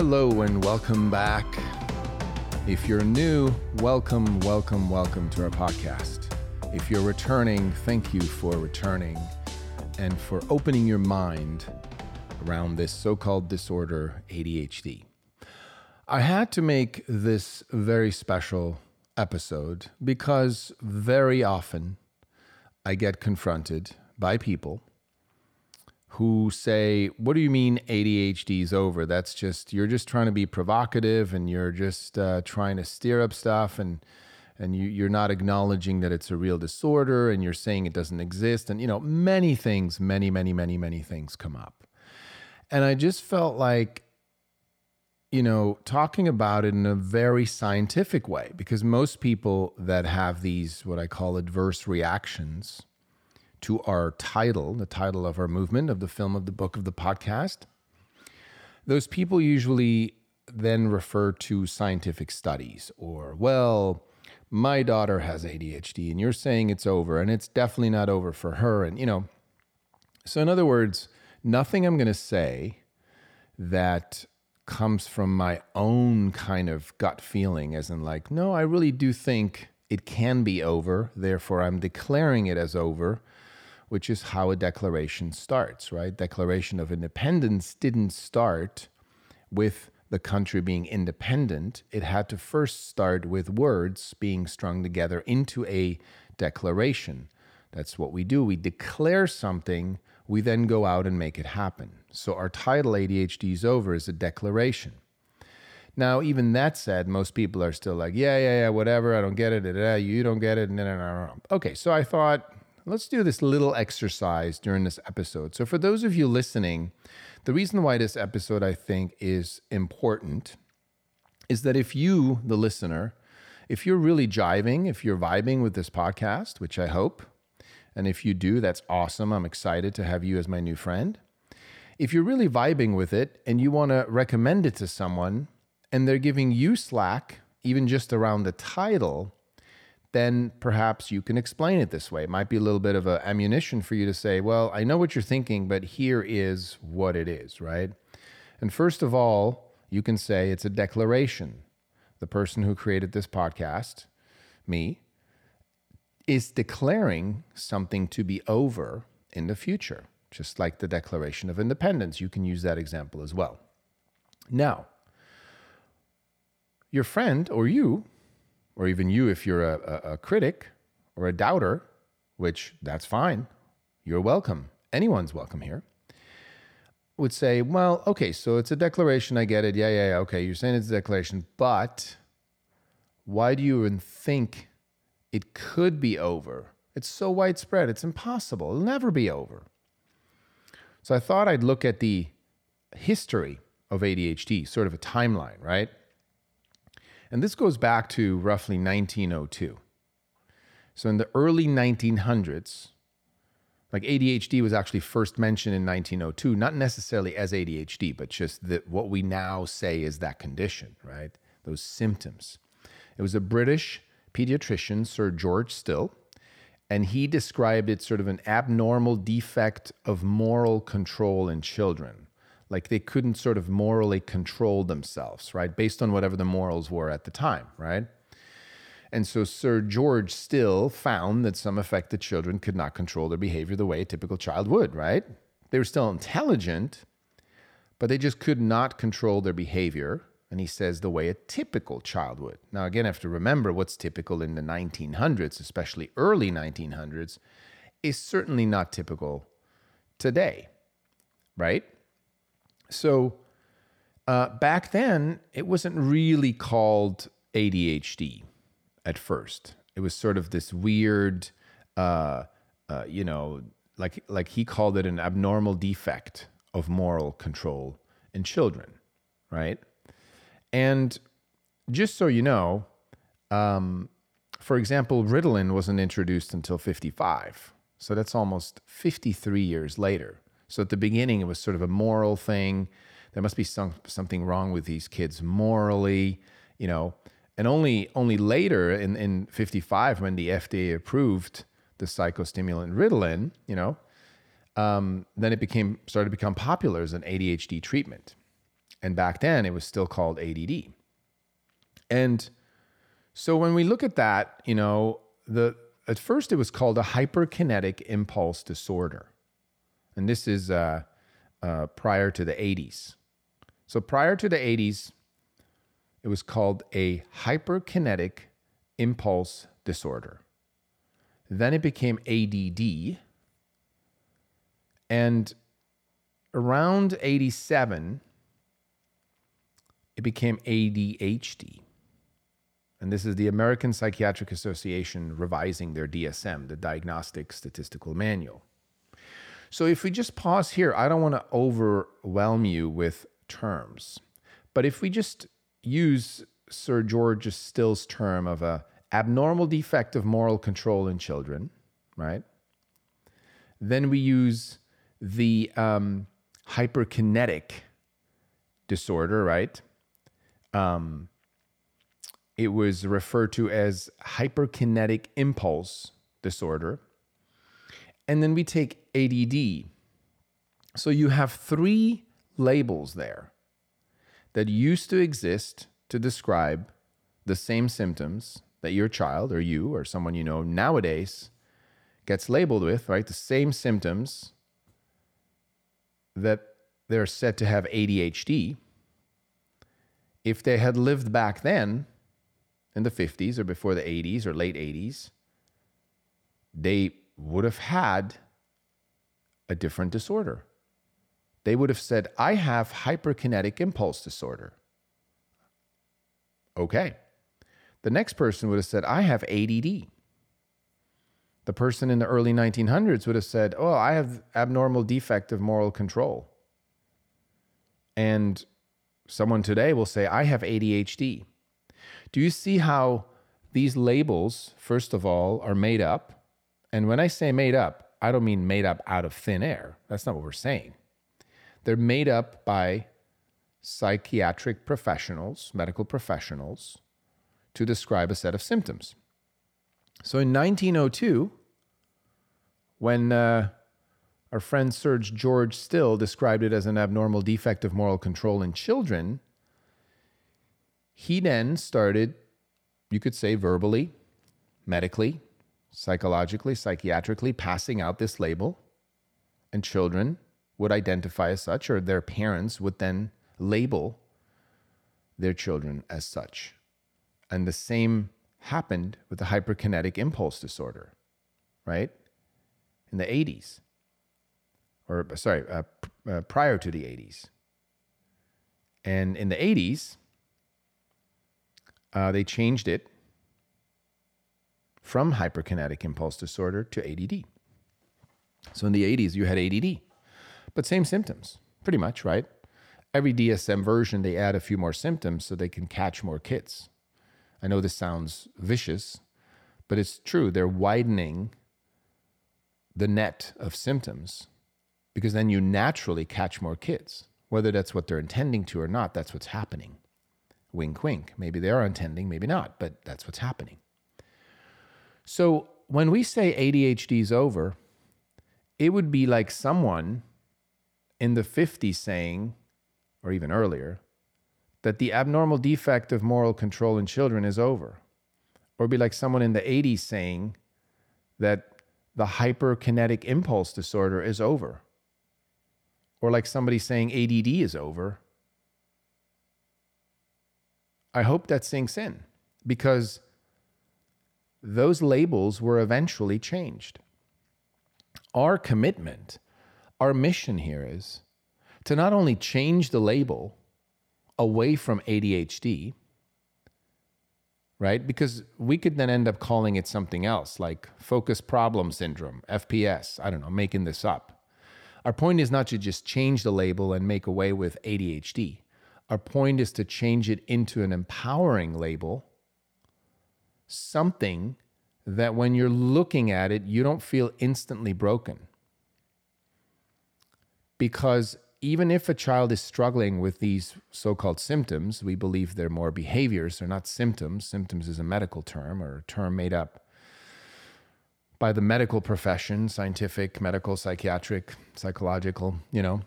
Hello and welcome back. If you're new, welcome, welcome, welcome to our podcast. If you're returning, thank you for returning and for opening your mind around this so called disorder, ADHD. I had to make this very special episode because very often I get confronted by people who say, What do you mean ADHD is over? That's just, you're just trying to be provocative and you're just uh, trying to steer up stuff and and you, you're not acknowledging that it's a real disorder and you're saying it doesn't exist. And, you know, many things, many, many, many, many things come up. And I just felt like, you know, talking about it in a very scientific way, because most people that have these, what I call adverse reactions, to our title, the title of our movement, of the film, of the book, of the podcast, those people usually then refer to scientific studies or, well, my daughter has ADHD and you're saying it's over and it's definitely not over for her. And, you know, so in other words, nothing I'm going to say that comes from my own kind of gut feeling, as in, like, no, I really do think it can be over. Therefore, I'm declaring it as over which is how a declaration starts, right? Declaration of Independence didn't start with the country being independent. It had to first start with words being strung together into a declaration. That's what we do. We declare something, we then go out and make it happen. So our title, ADHD is Over, is a declaration. Now, even that said, most people are still like, yeah, yeah, yeah, whatever, I don't get it, you don't get it, no, no, no, no. Okay, so I thought, Let's do this little exercise during this episode. So, for those of you listening, the reason why this episode I think is important is that if you, the listener, if you're really jiving, if you're vibing with this podcast, which I hope, and if you do, that's awesome. I'm excited to have you as my new friend. If you're really vibing with it and you want to recommend it to someone and they're giving you slack, even just around the title, then perhaps you can explain it this way. It might be a little bit of a ammunition for you to say, well, I know what you're thinking, but here is what it is, right? And first of all, you can say it's a declaration. The person who created this podcast, me, is declaring something to be over in the future, just like the Declaration of Independence. You can use that example as well. Now, your friend or you or even you if you're a, a, a critic or a doubter, which that's fine. You're welcome. Anyone's welcome here. Would say, well, okay, so it's a declaration. I get it. Yeah, yeah, yeah. Okay, you're saying it's a declaration, but why do you even think it could be over? It's so widespread. It's impossible. It'll never be over. So I thought I'd look at the history of ADHD, sort of a timeline, right? And this goes back to roughly 1902. So in the early 1900s, like ADHD was actually first mentioned in 1902, not necessarily as ADHD, but just that what we now say is that condition, right? Those symptoms. It was a British pediatrician, Sir George Still, and he described it sort of an abnormal defect of moral control in children like they couldn't sort of morally control themselves, right? Based on whatever the morals were at the time, right? And so Sir George Still found that some affected children could not control their behavior the way a typical child would, right? They were still intelligent, but they just could not control their behavior. And he says the way a typical child would. Now, again, I have to remember what's typical in the 1900s, especially early 1900s, is certainly not typical today, right? So uh, back then, it wasn't really called ADHD at first. It was sort of this weird, uh, uh, you know, like like he called it an abnormal defect of moral control in children, right? And just so you know, um, for example, Ritalin wasn't introduced until 55. So that's almost 53 years later. So at the beginning, it was sort of a moral thing. There must be some, something wrong with these kids morally, you know. And only only later in, in 55, when the FDA approved the psychostimulant Ritalin, you know, um, then it became started to become popular as an ADHD treatment. And back then, it was still called ADD. And so when we look at that, you know, the at first it was called a hyperkinetic impulse disorder, and this is uh, uh, prior to the 80s. So prior to the 80s, it was called a hyperkinetic impulse disorder. Then it became ADD. And around 87, it became ADHD. And this is the American Psychiatric Association revising their DSM, the Diagnostic Statistical Manual. So if we just pause here, I don't want to overwhelm you with terms. But if we just use Sir George Still's term of a abnormal defect of moral control in children, right? Then we use the um, hyperkinetic disorder, right? Um, it was referred to as hyperkinetic impulse disorder. And then we take ADD. So you have three labels there that used to exist to describe the same symptoms that your child or you or someone you know nowadays gets labeled with, right? The same symptoms that they're said to have ADHD. If they had lived back then in the 50s or before the 80s or late 80s, they would have had a different disorder. They would have said, I have hyperkinetic impulse disorder. Okay. The next person would have said, I have ADD. The person in the early 1900s would have said, Oh, I have abnormal defect of moral control. And someone today will say, I have ADHD. Do you see how these labels, first of all, are made up? And when I say made up, I don't mean made up out of thin air. That's not what we're saying. They're made up by psychiatric professionals, medical professionals, to describe a set of symptoms. So in 1902, when uh, our friend Sir George Still described it as an abnormal defect of moral control in children, he then started, you could say verbally, medically, psychologically, psychiatrically, passing out this label, and children would identify as such, or their parents would then label their children as such. And the same happened with the hyperkinetic impulse disorder, right? In the 80s, or sorry, uh, uh, prior to the 80s. And in the 80s, uh, they changed it from hyperkinetic impulse disorder to ADD. So in the 80s, you had ADD, but same symptoms, pretty much, right? Every DSM version, they add a few more symptoms so they can catch more kids. I know this sounds vicious, but it's true. They're widening the net of symptoms because then you naturally catch more kids. Whether that's what they're intending to or not, that's what's happening. Wink, wink. Maybe they are intending, maybe not, but that's what's happening. So when we say ADHD is over, it would be like someone in the 50s saying, or even earlier, that the abnormal defect of moral control in children is over. Or be like someone in the 80s saying that the hyperkinetic impulse disorder is over. Or like somebody saying ADD is over I hope that sinks in because those labels were eventually changed. Our commitment, our mission here is to not only change the label away from ADHD, right? Because we could then end up calling it something else like focus problem syndrome, FPS. I don't know, making this up. Our point is not to just change the label and make away with ADHD. Our point is to change it into an empowering label, something that when you're looking at it, you don't feel instantly broken. Because even if a child is struggling with these so called symptoms, we believe they're more behaviors, they're not symptoms. Symptoms is a medical term or a term made up by the medical profession, scientific, medical, psychiatric, psychological, you know,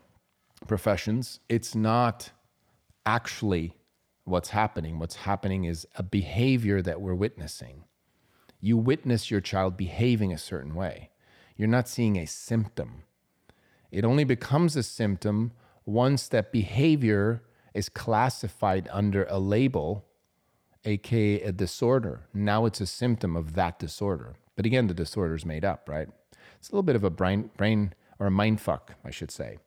professions. It's not actually what's happening. What's happening is a behavior that we're witnessing. You witness your child behaving a certain way. You're not seeing a symptom. It only becomes a symptom once that behavior is classified under a label, aka a disorder. Now it's a symptom of that disorder. But again, the disorder is made up, right? It's a little bit of a brain, brain or a mind fuck, I should say.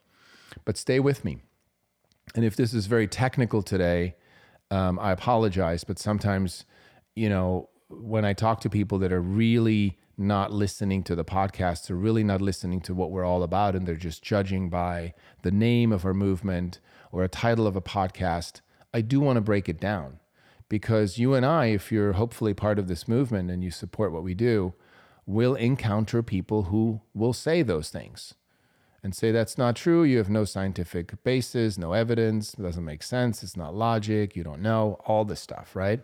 But stay with me. And if this is very technical today, um, I apologize. But sometimes, you know, when I talk to people that are really not listening to the podcast, they're really not listening to what we're all about, and they're just judging by the name of our movement or a title of a podcast, I do want to break it down because you and I, if you're hopefully part of this movement and you support what we do, will encounter people who will say those things and say that's not true. You have no scientific basis, no evidence, it doesn't make sense, it's not logic, you don't know, all this stuff, right?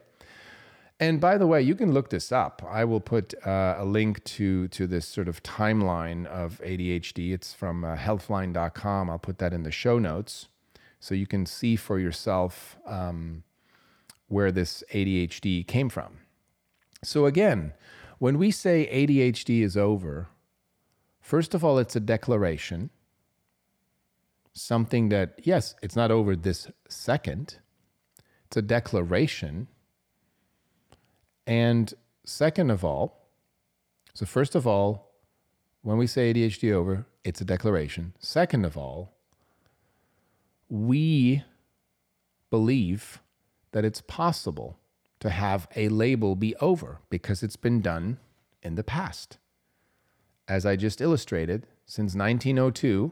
And by the way, you can look this up. I will put uh, a link to to this sort of timeline of ADHD. It's from uh, healthline.com. I'll put that in the show notes so you can see for yourself um, where this ADHD came from. So, again, when we say ADHD is over, first of all, it's a declaration, something that, yes, it's not over this second, it's a declaration and second of all, so first of all, when we say ADHD over, it's a declaration. Second of all, we believe that it's possible to have a label be over because it's been done in the past. As I just illustrated, since 1902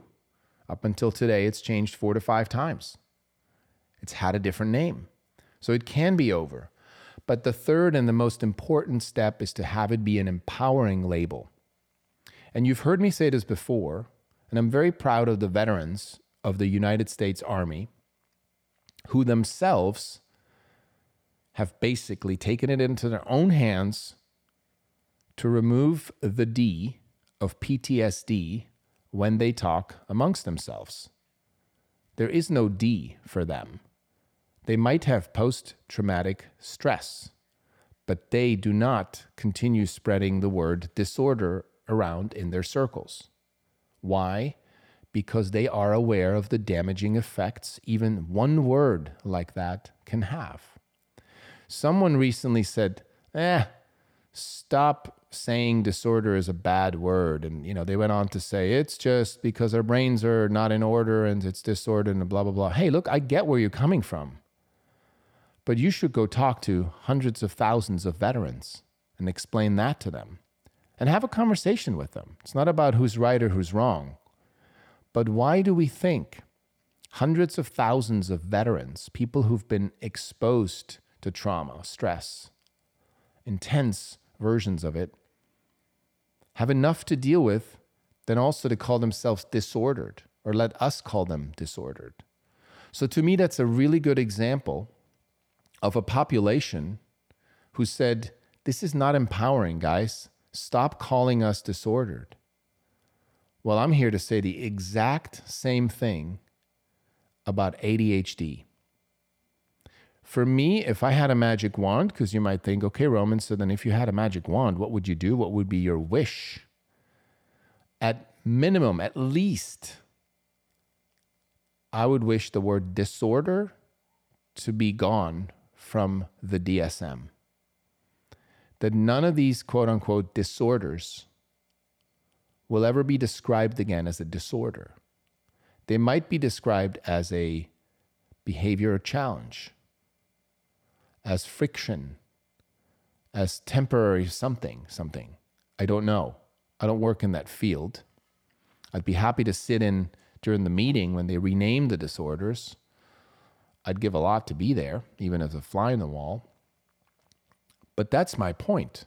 up until today, it's changed four to five times. It's had a different name. So it can be over. But the third and the most important step is to have it be an empowering label. And you've heard me say this before, and I'm very proud of the veterans of the United States Army who themselves have basically taken it into their own hands to remove the D of PTSD when they talk amongst themselves. There is no D for them. They might have post traumatic stress, but they do not continue spreading the word disorder around in their circles. Why? Because they are aware of the damaging effects even one word like that can have. Someone recently said, eh, stop saying disorder is a bad word. And, you know, they went on to say, it's just because our brains are not in order and it's disordered and blah, blah, blah. Hey, look, I get where you're coming from. But you should go talk to hundreds of thousands of veterans and explain that to them and have a conversation with them. It's not about who's right or who's wrong. But why do we think hundreds of thousands of veterans, people who've been exposed to trauma, stress, intense versions of it, have enough to deal with than also to call themselves disordered or let us call them disordered? So to me, that's a really good example of a population who said, This is not empowering, guys. Stop calling us disordered. Well, I'm here to say the exact same thing about ADHD. For me, if I had a magic wand, because you might think, okay, Roman, so then if you had a magic wand, what would you do? What would be your wish? At minimum, at least, I would wish the word disorder to be gone from the DSM. That none of these quote unquote disorders will ever be described again as a disorder. They might be described as a behavior challenge, as friction, as temporary something, something. I don't know. I don't work in that field. I'd be happy to sit in during the meeting when they rename the disorders I'd give a lot to be there, even as a fly in the wall. But that's my point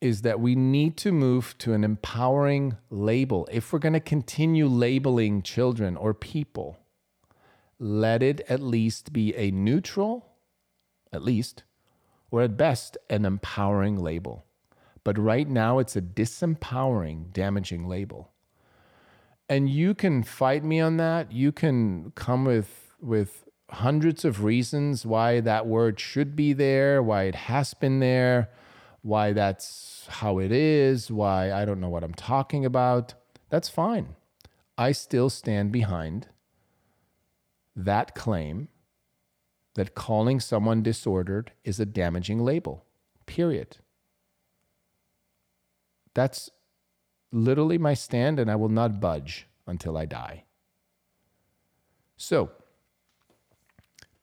is that we need to move to an empowering label. If we're going to continue labeling children or people, let it at least be a neutral, at least, or at best, an empowering label. But right now, it's a disempowering, damaging label. And you can fight me on that. You can come with, with hundreds of reasons why that word should be there, why it has been there why that's how it is, why I don't know what I'm talking about, that's fine. I still stand behind that claim that calling someone disordered is a damaging label, period. That's literally my stand, and I will not budge until I die. So,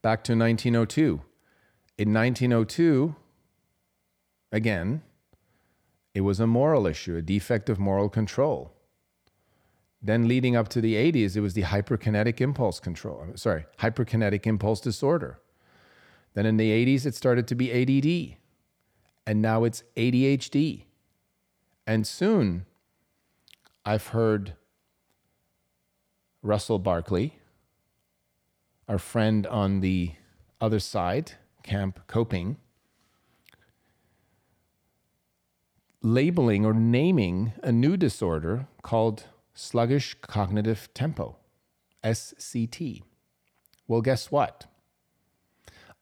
back to 1902. In 1902, Again, it was a moral issue, a defect of moral control. Then, leading up to the 80s, it was the hyperkinetic impulse control. Sorry, hyperkinetic impulse disorder. Then in the 80s, it started to be ADD. And now it's ADHD. And soon, I've heard Russell Barkley, our friend on the other side, Camp Coping, labeling or naming a new disorder called sluggish cognitive tempo, SCT. Well, guess what?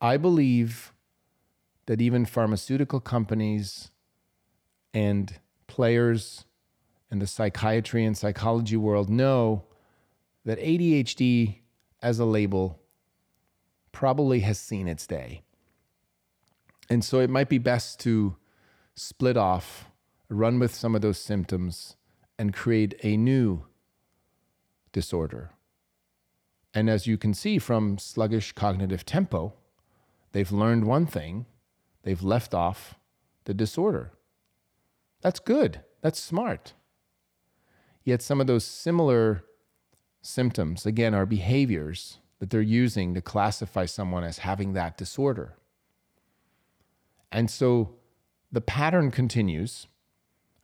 I believe that even pharmaceutical companies and players in the psychiatry and psychology world know that ADHD as a label probably has seen its day. And so it might be best to split off run with some of those symptoms and create a new disorder. And as you can see from sluggish cognitive tempo, they've learned one thing, they've left off the disorder. That's good, that's smart. Yet some of those similar symptoms, again, are behaviors that they're using to classify someone as having that disorder. And so the pattern continues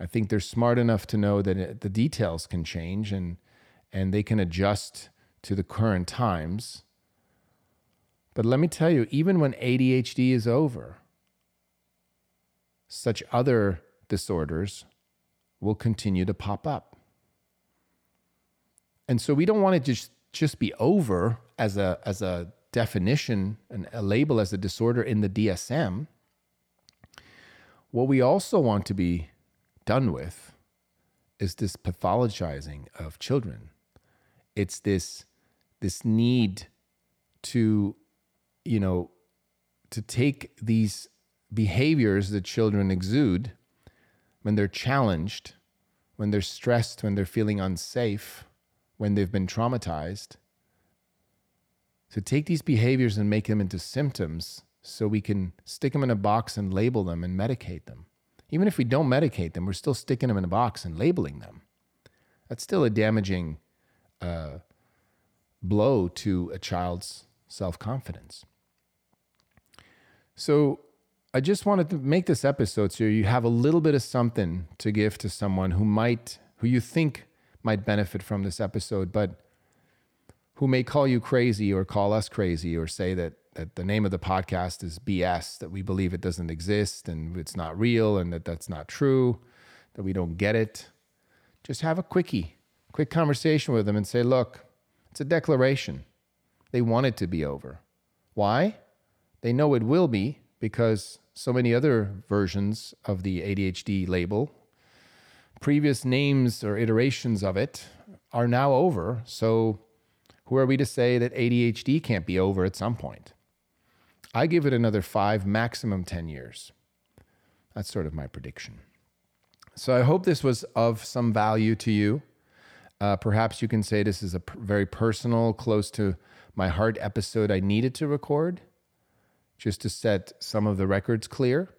I think they're smart enough to know that the details can change and and they can adjust to the current times. But let me tell you, even when ADHD is over, such other disorders will continue to pop up. And so we don't want it to just, just be over as a, as a definition and a label as a disorder in the DSM. What we also want to be done with is this pathologizing of children. It's this this need to, you know, to take these behaviors that children exude when they're challenged, when they're stressed, when they're feeling unsafe, when they've been traumatized, to take these behaviors and make them into symptoms so we can stick them in a box and label them and medicate them. Even if we don't medicate them, we're still sticking them in a box and labeling them. That's still a damaging uh, blow to a child's self confidence. So, I just wanted to make this episode so you have a little bit of something to give to someone who might, who you think might benefit from this episode, but who may call you crazy or call us crazy or say that that the name of the podcast is BS, that we believe it doesn't exist and it's not real and that that's not true, that we don't get it. Just have a quickie, quick conversation with them and say, look, it's a declaration. They want it to be over. Why? They know it will be because so many other versions of the ADHD label, previous names or iterations of it, are now over. So, who are we to say that ADHD can't be over at some point? I give it another five, maximum 10 years. That's sort of my prediction. So I hope this was of some value to you. Uh, perhaps you can say this is a p- very personal, close to my heart episode I needed to record just to set some of the records clear.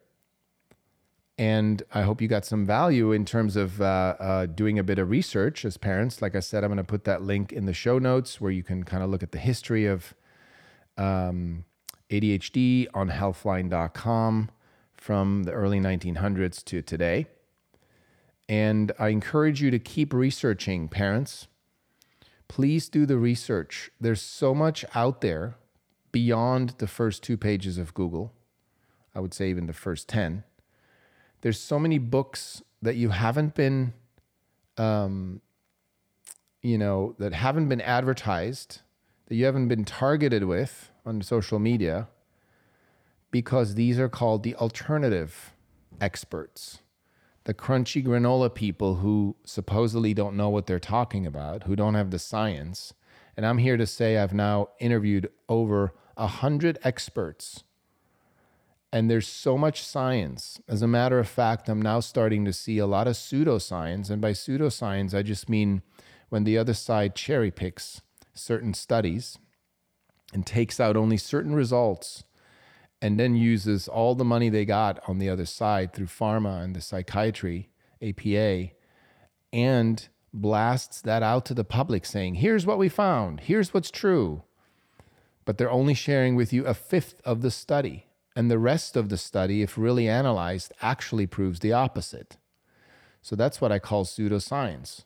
And I hope you got some value in terms of uh, uh, doing a bit of research as parents. Like I said, I'm going to put that link in the show notes where you can kind of look at the history of um, ADHD on healthline.com from the early 1900s to today. And I encourage you to keep researching, parents. Please do the research. There's so much out there beyond the first two pages of Google. I would say even the first 10. There's so many books that you haven't been, um, you know, that haven't been advertised, that you haven't been targeted with on social media, because these are called the alternative experts the crunchy granola people who supposedly don't know what they're talking about, who don't have the science. And I'm here to say I've now interviewed over a hundred experts. And there's so much science. As a matter of fact, I'm now starting to see a lot of pseudoscience. And by pseudoscience, I just mean when the other side cherry picks certain studies and takes out only certain results and then uses all the money they got on the other side through pharma and the psychiatry, APA, and blasts that out to the public saying, here's what we found, here's what's true. But they're only sharing with you a fifth of the study. And the rest of the study, if really analyzed, actually proves the opposite. So that's what I call pseudoscience.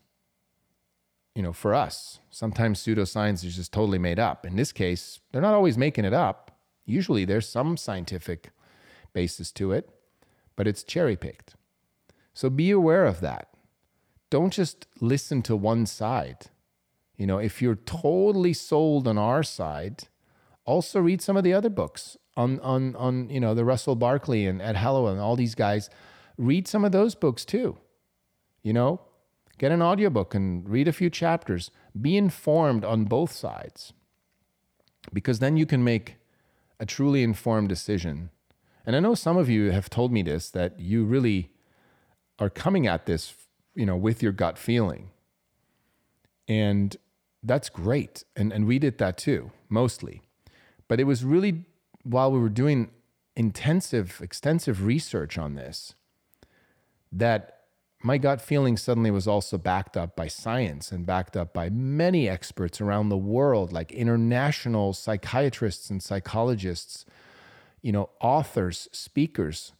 You know, for us, sometimes pseudoscience is just totally made up. In this case, they're not always making it up Usually there's some scientific basis to it, but it's cherry picked. So be aware of that. Don't just listen to one side. You know, if you're totally sold on our side, also read some of the other books on on on you know the Russell Barkley and Ed Hallowell and all these guys. Read some of those books too. You know, get an audiobook and read a few chapters. Be informed on both sides. Because then you can make a truly informed decision. And I know some of you have told me this that you really are coming at this, you know, with your gut feeling. And that's great. And and we did that too, mostly. But it was really while we were doing intensive, extensive research on this that my gut feeling suddenly was also backed up by science and backed up by many experts around the world, like international psychiatrists and psychologists, you know, authors, speakers,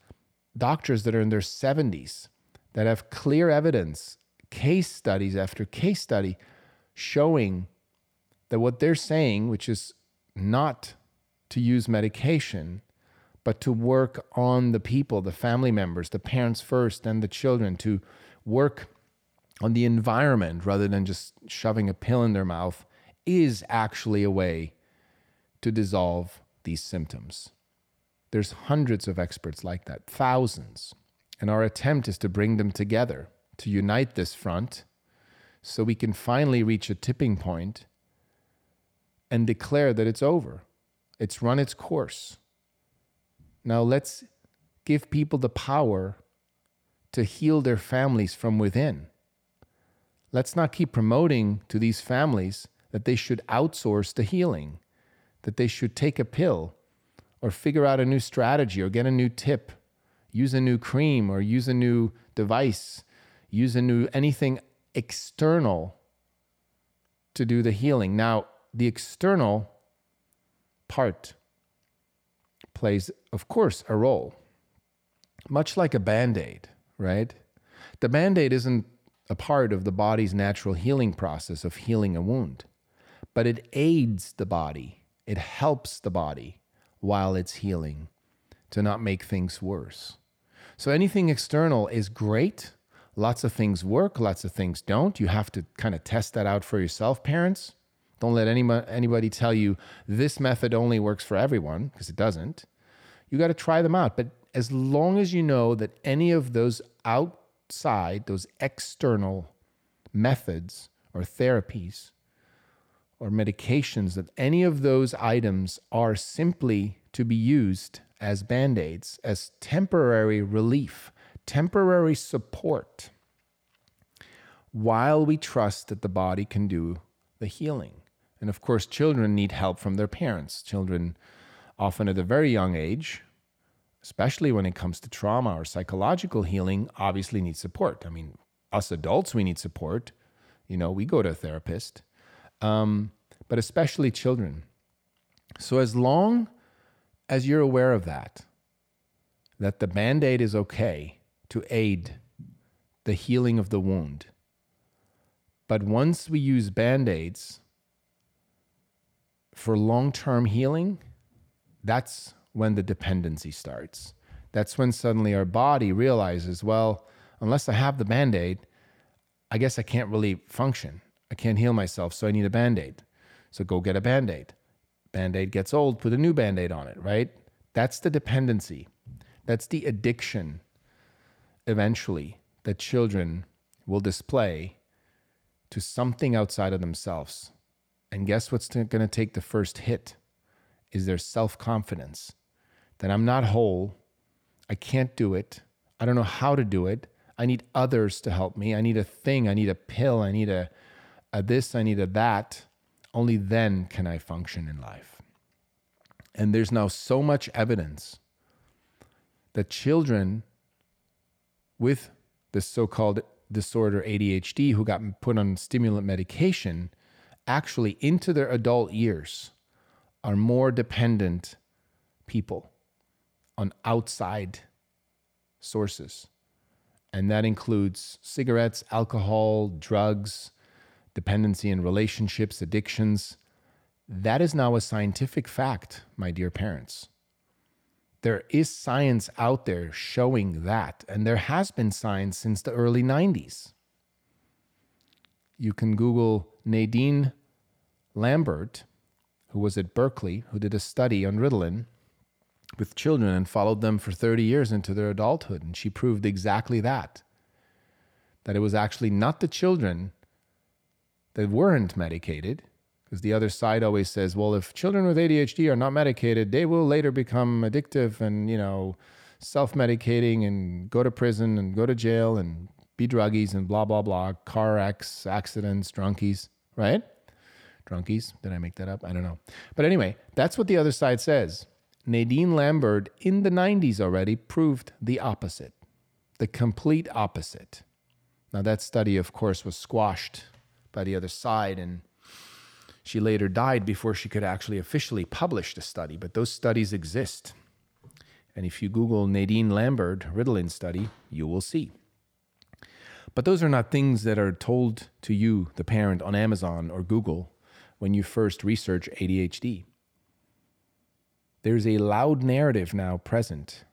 doctors that are in their 70s that have clear evidence, case studies after case study showing that what they're saying, which is not to use medication, but to work on the people, the family members, the parents first, and the children, to work on the environment rather than just shoving a pill in their mouth is actually a way to dissolve these symptoms. There's hundreds of experts like that, thousands. And our attempt is to bring them together, to unite this front, so we can finally reach a tipping point and declare that it's over. It's run its course. Now let's give people the power to heal their families from within. Let's not keep promoting to these families that they should outsource the healing, that they should take a pill or figure out a new strategy or get a new tip, use a new cream or use a new device, use a new anything external to do the healing. Now, the external part plays, of course, a role. Much like a band aid, right? The band aid isn't a part of the body's natural healing process of healing a wound, but it aids the body, it helps the body while it's healing to not make things worse. So anything external is great. Lots of things work, lots of things don't. You have to kind of test that out for yourself, parents. Don't let anybody, anybody tell you this method only works for everyone, because it doesn't. You got to try them out. But as long as you know that any of those outside, those external methods or therapies or medications, that any of those items are simply to be used as band aids, as temporary relief, temporary support, while we trust that the body can do the healing. And of course, children need help from their parents. Children, often at a very young age, especially when it comes to trauma or psychological healing, obviously need support. I mean, us adults, we need support. You know, we go to a therapist, um, but especially children. So, as long as you're aware of that, that the band aid is okay to aid the healing of the wound. But once we use band aids for long term healing, that's when the dependency starts. That's when suddenly our body realizes, well, unless I have the band aid, I guess I can't really function. I can't heal myself, so I need a band aid. So go get a band aid. Band aid gets old, put a new band aid on it, right? That's the dependency. That's the addiction eventually that children will display to something outside of themselves. And guess what's going to take the first hit? Is their self confidence that I'm not whole, I can't do it, I don't know how to do it, I need others to help me, I need a thing, I need a pill, I need a, a this, I need a that. Only then can I function in life. And there's now so much evidence that children with this so called disorder ADHD who got put on stimulant medication actually into their adult years are more dependent people on outside sources. And that includes cigarettes, alcohol, drugs, dependency in relationships, addictions. That is now a scientific fact, my dear parents. There is science out there showing that, and there has been science since the early 90s. You can Google Nadine Lambert, who was at Berkeley, who did a study on Ritalin with children and followed them for 30 years into their adulthood. And she proved exactly that that it was actually not the children that weren't medicated, because the other side always says, well, if children with ADHD are not medicated, they will later become addictive and, you know, self medicating and go to prison and go to jail and be druggies and blah, blah, blah, car wrecks, accidents, drunkies, right? Drunkies. Did I make that up? I don't know. But anyway, that's what the other side says. Nadine Lambert in the 90s already proved the opposite, the complete opposite. Now, that study, of course, was squashed by the other side and she later died before she could actually officially publish the study, but those studies exist. And if you Google Nadine Lambert Ritalin study, you will see. But those are not things that are told to you, the parent, on Amazon or Google when you first research ADHD. There's a loud narrative now present.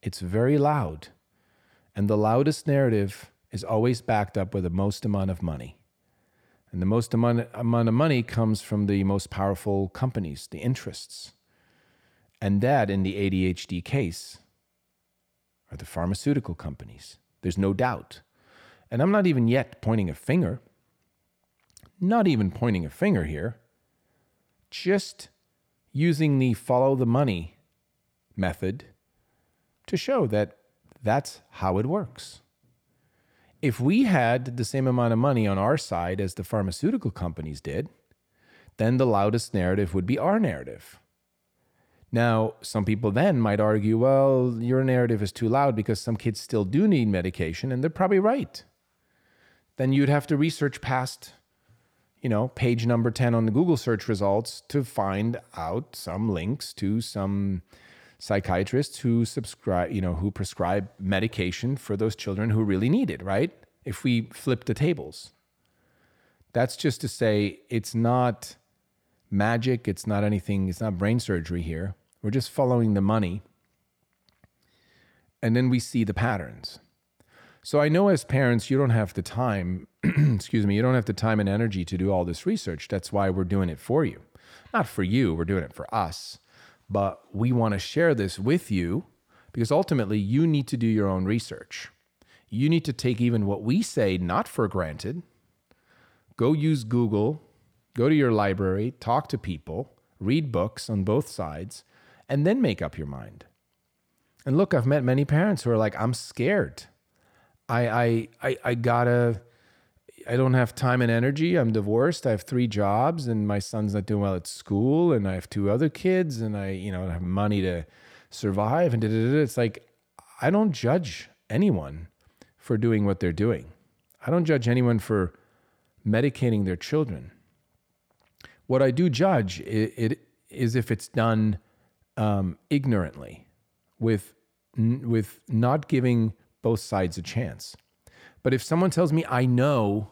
It's very loud. And the loudest narrative is always backed up with the most amount of money. And the most amount, of money comes from the most powerful companies, the interests. And that, in the ADHD case, are the pharmaceutical companies. There's no doubt. And I'm not even yet pointing a finger, not even pointing a finger here, just using the follow the money method to show that that's how it works if we had the same amount of money on our side as the pharmaceutical companies did, then the loudest narrative would be our narrative. Now, some people then might argue, well, your narrative is too loud because some kids still do need medication, and they're probably right. Then you'd have to research past, you know, page number 10 on the Google search results to find out some links to some psychiatrists who subscribe, you know, who prescribe medication for those children who really need it, right? If we flip the tables. That's just to say it's not magic, it's not anything, it's not brain surgery here. We're just following the money. And then we see the patterns. So I know as parents, you don't have the time, excuse me, you don't have the time and energy to do all this research. That's why we're doing it for you. Not for you, we're doing it for us. But we want to share this with you because ultimately you need to do your own research. You need to take even what we say not for granted. Go use Google, go to your library, talk to people, read books on both sides, and then make up your mind. And look, I've met many parents who are like, I'm scared. I I I, I gotta I don't have time and energy. I'm divorced. I have three jobs, and my son's not doing well at school, and I have two other kids, and I, you know, have money to survive. And it's like I don't judge anyone for doing what they're doing. I don't judge anyone for medicating their children. What I do judge it, it is if it's done um, ignorantly, with with not giving both sides a chance. But if someone tells me, I know,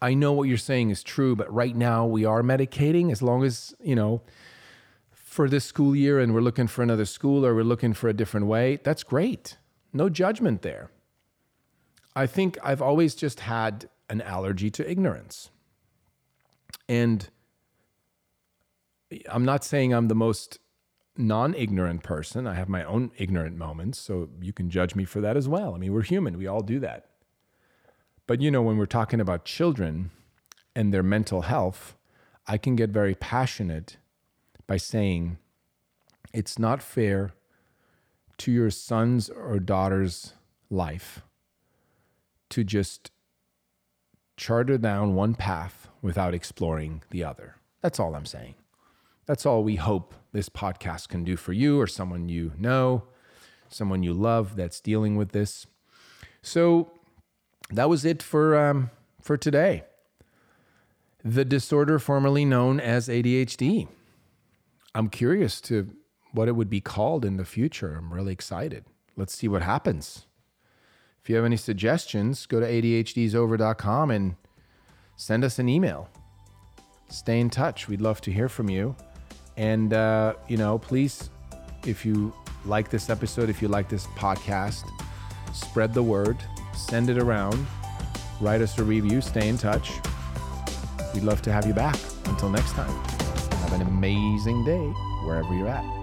I know what you're saying is true, but right now we are medicating, as long as you know for this school year and we're looking for another school or we're looking for a different way, that's great. No judgment there. I think I've always just had an allergy to ignorance. And I'm not saying I'm the most non ignorant person. I have my own ignorant moments, so you can judge me for that as well. I mean, we're human, we all do that. But you know, when we're talking about children and their mental health, I can get very passionate by saying it's not fair to your son's or daughter's life to just charter down one path without exploring the other. That's all I'm saying. That's all we hope this podcast can do for you or someone you know, someone you love that's dealing with this. So that was it for um, for today. The disorder formerly known as ADHD. I'm curious to what it would be called in the future. I'm really excited. Let's see what happens. If you have any suggestions, go to ADHDisover.com and send us an email. Stay in touch. We'd love to hear from you. And, uh, you know, please, if you like this episode, if you like this podcast, spread the word, send it around, write us a review, stay in touch. We'd love to have you back. Until next time, have an amazing day wherever you're at.